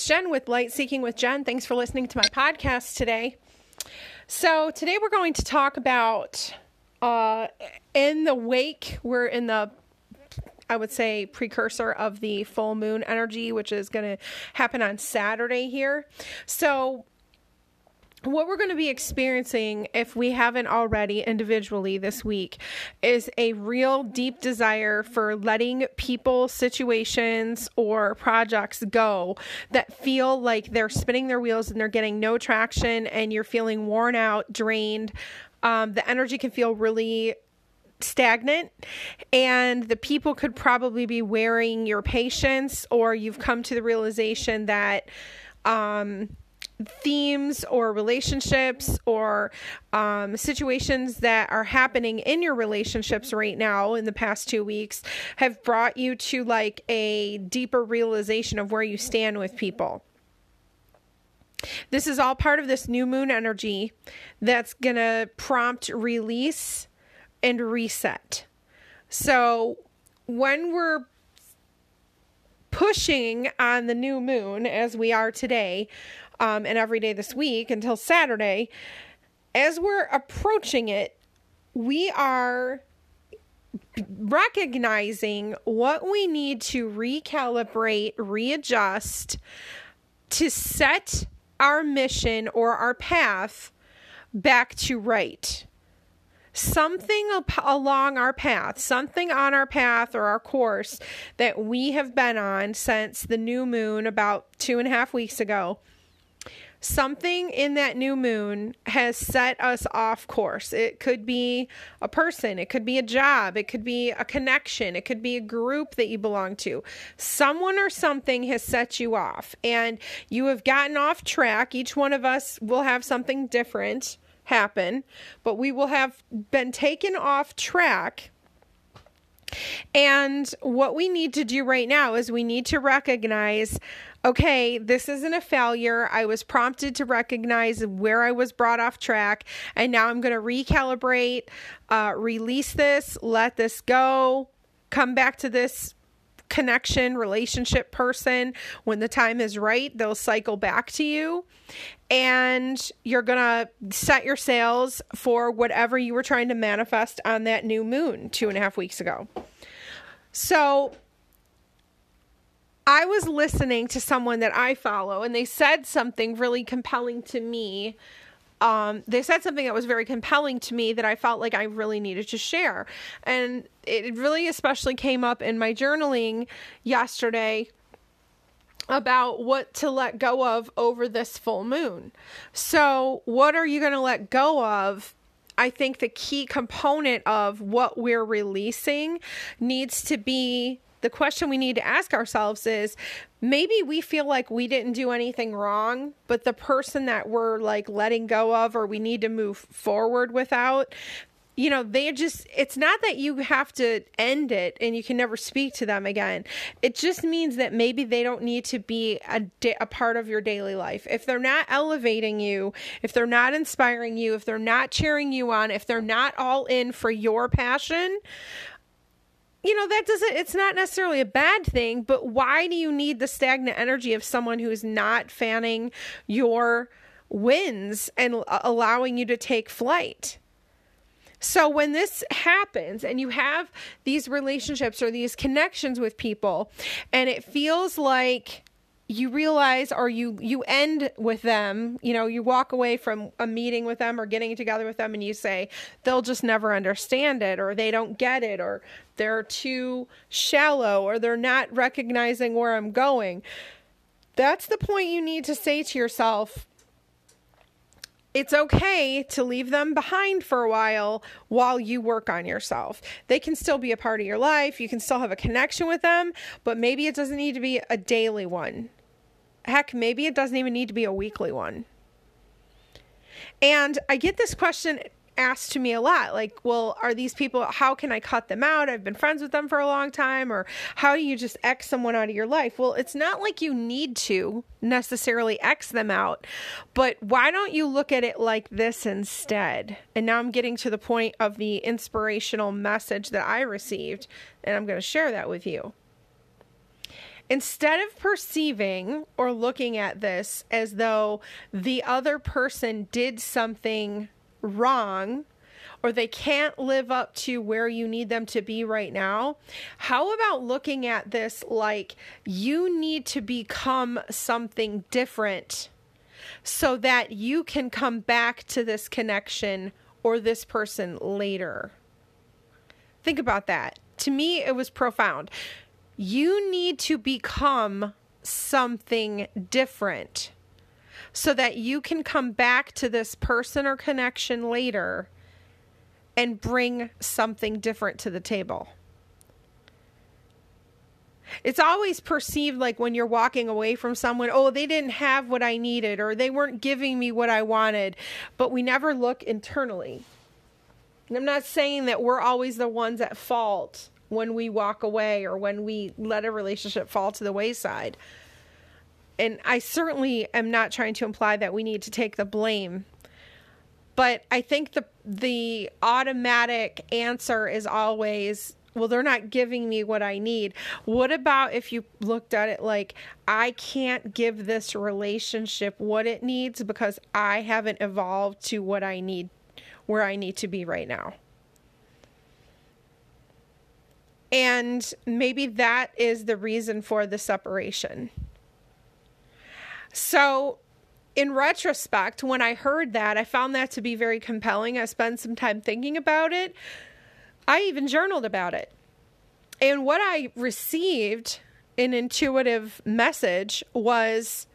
it's Jen with Light Seeking with Jen. Thanks for listening to my podcast today. So, today we're going to talk about uh, in the wake, we're in the I would say precursor of the full moon energy, which is going to happen on Saturday here. So, what we're going to be experiencing, if we haven't already individually this week, is a real deep desire for letting people, situations, or projects go that feel like they're spinning their wheels and they're getting no traction, and you're feeling worn out, drained. Um, the energy can feel really stagnant and the people could probably be wearing your patience or you've come to the realization that um, themes or relationships or um, situations that are happening in your relationships right now in the past two weeks have brought you to like a deeper realization of where you stand with people. This is all part of this new moon energy that's going to prompt release and reset. So when we're pushing on the new moon as we are today um, and every day this week until Saturday, as we're approaching it, we are recognizing what we need to recalibrate, readjust to set our mission or our path back to right something along our path, something on our path or our course that we have been on since the new moon about two and a half weeks ago. Something in that new moon has set us off course. It could be a person, it could be a job, it could be a connection, it could be a group that you belong to. Someone or something has set you off, and you have gotten off track. Each one of us will have something different happen, but we will have been taken off track. And what we need to do right now is we need to recognize okay, this isn't a failure. I was prompted to recognize where I was brought off track, and now I'm going to recalibrate, uh, release this, let this go, come back to this connection, relationship person. When the time is right, they'll cycle back to you. And you're going to set your sails for whatever you were trying to manifest on that new moon two and a half weeks ago. So I was listening to someone that I follow, and they said something really compelling to me um, they said something that was very compelling to me that I felt like I really needed to share. And it really especially came up in my journaling yesterday about what to let go of over this full moon. So, what are you going to let go of? I think the key component of what we're releasing needs to be the question we need to ask ourselves is maybe we feel like we didn't do anything wrong, but the person that we're like letting go of or we need to move forward without, you know, they just, it's not that you have to end it and you can never speak to them again. It just means that maybe they don't need to be a, a part of your daily life. If they're not elevating you, if they're not inspiring you, if they're not cheering you on, if they're not all in for your passion, you know that doesn't it's not necessarily a bad thing but why do you need the stagnant energy of someone who's not fanning your winds and allowing you to take flight? So when this happens and you have these relationships or these connections with people and it feels like you realize or you you end with them you know you walk away from a meeting with them or getting together with them and you say they'll just never understand it or they don't get it or they're too shallow or they're not recognizing where I'm going that's the point you need to say to yourself it's okay to leave them behind for a while while you work on yourself. They can still be a part of your life. You can still have a connection with them, but maybe it doesn't need to be a daily one. Heck, maybe it doesn't even need to be a weekly one. And I get this question asked to me a lot like, well, are these people, how can I cut them out? I've been friends with them for a long time. Or how do you just X someone out of your life? Well, it's not like you need to necessarily X them out, but why don't you look at it like this instead? And now I'm getting to the point of the inspirational message that I received, and I'm going to share that with you. Instead of perceiving or looking at this as though the other person did something wrong or they can't live up to where you need them to be right now, how about looking at this like you need to become something different so that you can come back to this connection or this person later? Think about that. To me, it was profound. You need to become something different so that you can come back to this person or connection later and bring something different to the table. It's always perceived like when you're walking away from someone, oh, they didn't have what I needed or they weren't giving me what I wanted, but we never look internally. And I'm not saying that we're always the ones at fault when we walk away or when we let a relationship fall to the wayside. And I certainly am not trying to imply that we need to take the blame but I think the the automatic answer is always well they're not giving me what I need. What about if you looked at it like I can't give this relationship what it needs because I haven't evolved to what I need where I need to be right now. And maybe that is the reason for the separation. So in retrospect, when I heard that, I found that to be very compelling. I spent some time thinking about it. I even journaled about it. And what I received an intuitive message was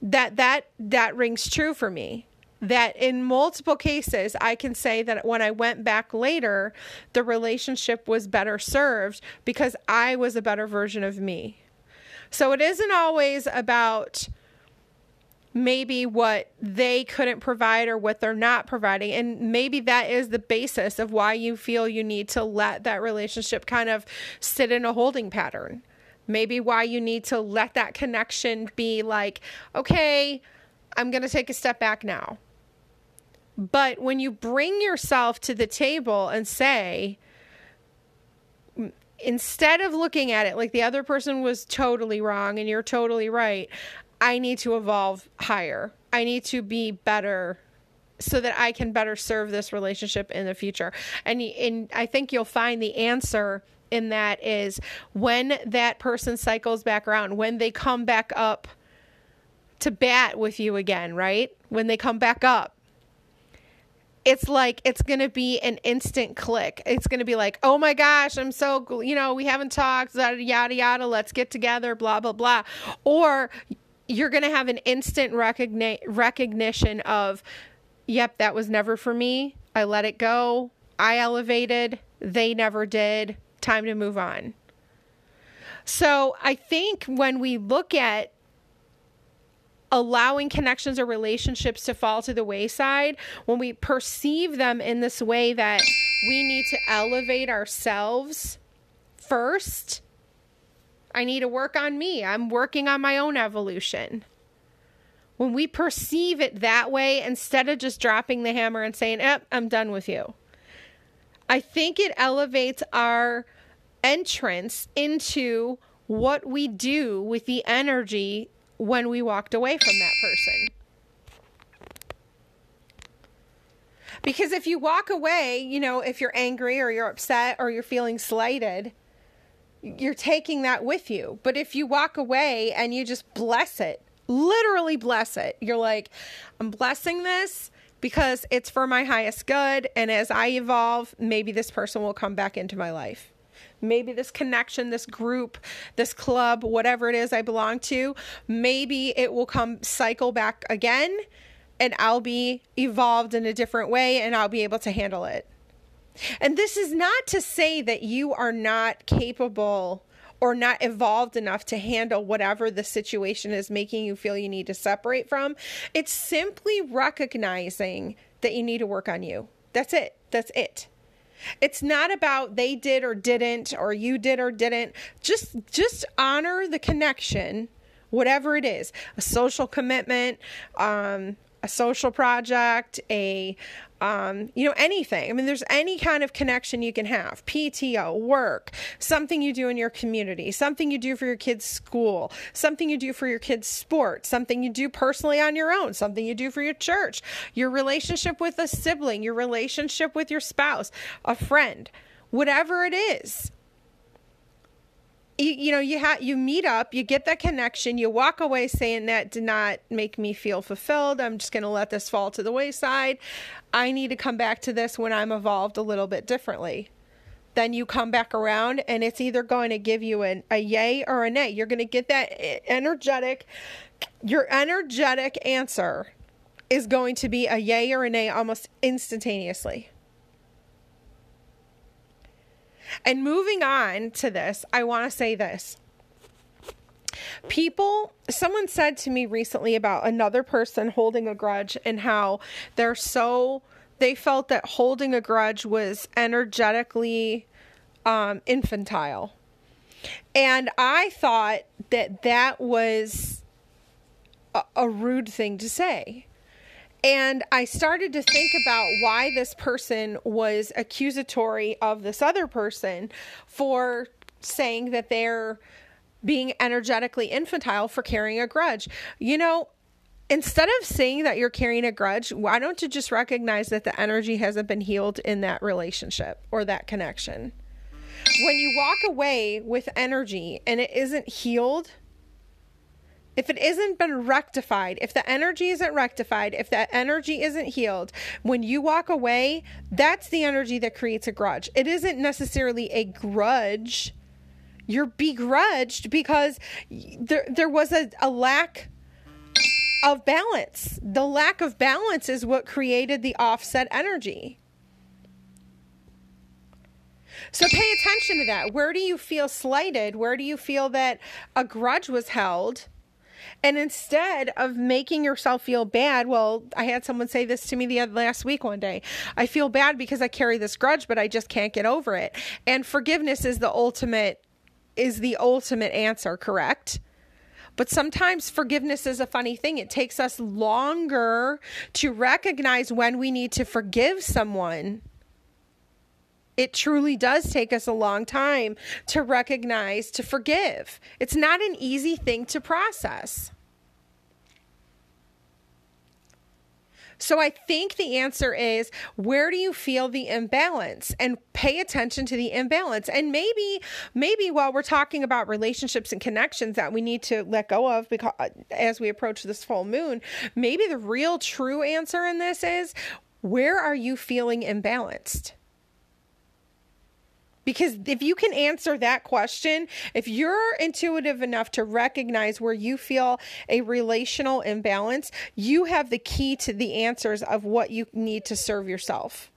that that that rings true for me that in multiple cases I can say that when I went back later the relationship was better served because I was a better version of me. So it isn't always about maybe what they couldn't provide or what they're not providing. And maybe that is the basis of why you feel you need to let that relationship kind of sit in a holding pattern. Maybe why you need to let that connection be like, okay, I'm going to take a step back now. But when you bring yourself to the table and say, instead of looking at it like the other person was totally wrong and you're totally right, I need to evolve higher. I need to be better so that I can better serve this relationship in the future. And and I think you'll find the answer in that is when that person cycles back around, when they come back up to bat with you again, right? When they come back up, it's like it's going to be an instant click. It's going to be like, "Oh my gosh, I'm so, you know, we haven't talked, yada yada yada, let's get together, blah blah blah." Or you're going to have an instant recogni- recognition of, yep, that was never for me. I let it go. I elevated. They never did. Time to move on. So I think when we look at allowing connections or relationships to fall to the wayside, when we perceive them in this way that we need to elevate ourselves first I need to work on me. I'm working on my own evolution. When we perceive it that way, instead of just dropping the hammer and saying, Yep, I'm done with you, I think it elevates our entrance into what we do with the energy when we walked away from that person. Because if you walk away, you know, if you're angry or you're upset or you're feeling slighted, you're taking that with you. But if you walk away and you just bless it, literally bless it, you're like, I'm blessing this because it's for my highest good. And as I evolve, maybe this person will come back into my life. Maybe this connection, this group, this club, whatever it is I belong to, maybe it will come cycle back again and I'll be evolved in a different way and I'll be able to handle it. And this is not to say that you are not capable or not evolved enough to handle whatever the situation is making you feel you need to separate from. It's simply recognizing that you need to work on you. That's it. That's it. It's not about they did or didn't or you did or didn't. Just just honor the connection, whatever it is. A social commitment, um, a social project, a um, you know, anything. I mean, there's any kind of connection you can have PTO, work, something you do in your community, something you do for your kids' school, something you do for your kids' sport, something you do personally on your own, something you do for your church, your relationship with a sibling, your relationship with your spouse, a friend, whatever it is you, you know you have you meet up you get that connection you walk away saying that did not make me feel fulfilled. I'm just going to let this fall to the wayside. I need to come back to this when i'm evolved a little bit differently. Then you come back around and it's either going to give you an, a yay or a nay. You're going to get that energetic your energetic answer is going to be a yay or a nay almost instantaneously and moving on to this, I want to say this. People, someone said to me recently about another person holding a grudge and how they're so, they felt that holding a grudge was energetically um, infantile. And I thought that that was a, a rude thing to say. And I started to think about why this person was accusatory of this other person for saying that they're being energetically infantile for carrying a grudge. You know, instead of saying that you're carrying a grudge, why don't you just recognize that the energy hasn't been healed in that relationship or that connection? When you walk away with energy and it isn't healed, if it isn't been rectified, if the energy isn't rectified, if that energy isn't healed, when you walk away, that's the energy that creates a grudge. It isn't necessarily a grudge. You're begrudged because there there was a, a lack of balance. The lack of balance is what created the offset energy. So pay attention to that. Where do you feel slighted? Where do you feel that a grudge was held? And instead of making yourself feel bad, well, I had someone say this to me the last week one day. I feel bad because I carry this grudge, but I just can't get over it. And forgiveness is the ultimate is the ultimate answer, correct? But sometimes forgiveness is a funny thing. It takes us longer to recognize when we need to forgive someone. It truly does take us a long time to recognize, to forgive. It's not an easy thing to process. So I think the answer is where do you feel the imbalance and pay attention to the imbalance. And maybe maybe while we're talking about relationships and connections that we need to let go of because as we approach this full moon, maybe the real true answer in this is where are you feeling imbalanced? Because if you can answer that question, if you're intuitive enough to recognize where you feel a relational imbalance, you have the key to the answers of what you need to serve yourself.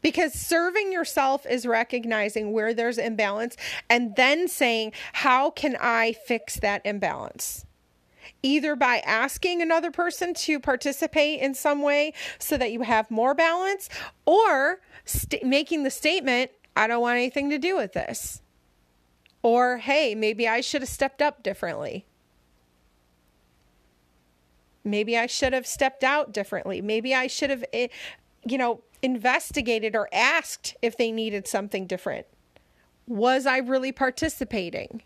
Because serving yourself is recognizing where there's imbalance and then saying, How can I fix that imbalance? Either by asking another person to participate in some way so that you have more balance, or st- making the statement, I don't want anything to do with this. Or, hey, maybe I should have stepped up differently. Maybe I should have stepped out differently. Maybe I should have, eh, you know, investigated or asked if they needed something different. Was I really participating?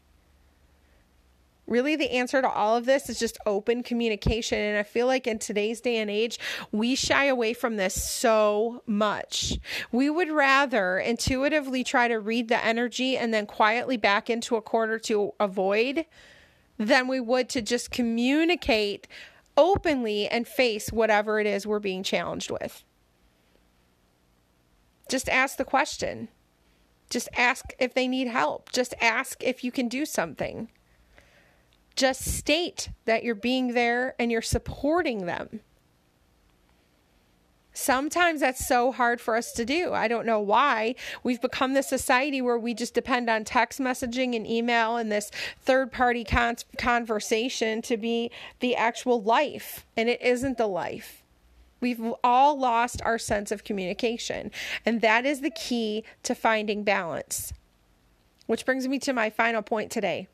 Really the answer to all of this is just open communication. And I feel like in today's day and age, we shy away from this so much. We would rather intuitively try to read the energy and then quietly back into a quarter to avoid than we would to just communicate openly and face whatever it is we're being challenged with. Just ask the question. Just ask if they need help. Just ask if you can do something. Just state that you're being there and you're supporting them. Sometimes that's so hard for us to do. I don't know why. We've become this society where we just depend on text messaging and email and this third party con- conversation to be the actual life, and it isn't the life. We've all lost our sense of communication, and that is the key to finding balance. Which brings me to my final point today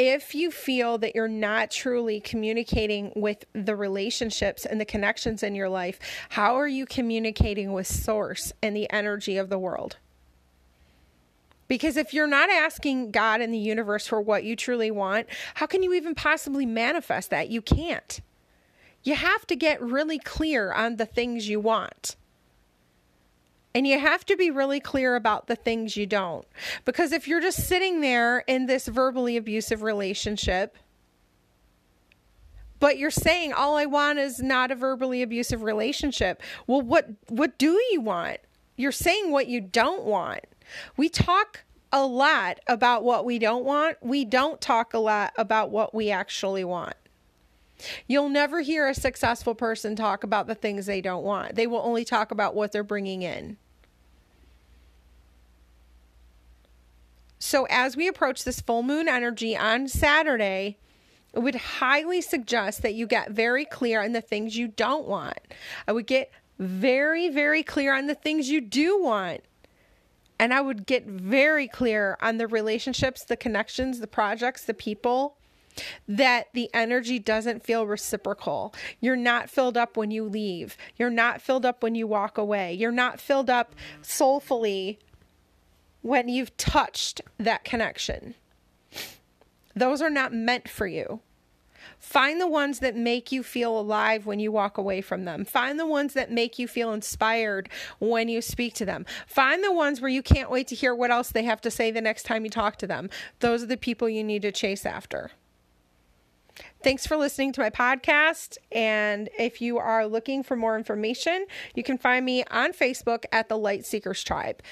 if you feel that you're not truly communicating with the relationships and the connections in your life, how are you communicating with Source and the energy of the world? Because if you're not asking God and the universe for what you truly want, how can you even possibly manifest that? You can't. You have to get really clear on the things you want. And you have to be really clear about the things you don't. Because if you're just sitting there in this verbally abusive relationship, but you're saying all I want is not a verbally abusive relationship. Well, what what do you want? You're saying what you don't want. We talk a lot about what we don't want. We don't talk a lot about what we actually want. You'll never hear a successful person talk about the things they don't want. They will only talk about what they're bringing in. So, as we approach this full moon energy on Saturday, I would highly suggest that you get very clear on the things you don't want. I would get very, very clear on the things you do want. And I would get very clear on the relationships, the connections, the projects, the people that the energy doesn't feel reciprocal. You're not filled up when you leave. You're not filled up when you walk away. You're not filled up soulfully when you've touched that connection. Those are not meant for you. Find the ones that make you feel alive when you walk away from them. Find the ones that make you feel inspired when you speak to them. Find the ones where you can't wait to hear what else they have to say the next time you talk to them. Those are the people you need to chase after. Thanks for listening to my podcast. And if you are looking for more information, you can find me on Facebook at the Light Seekers Tribe.